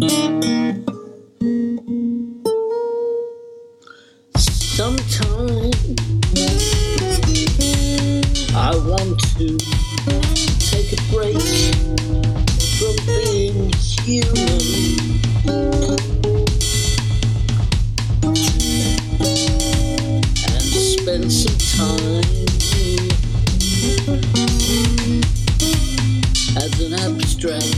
Sometimes I want to take a break from being human. And spend some time as an abstract.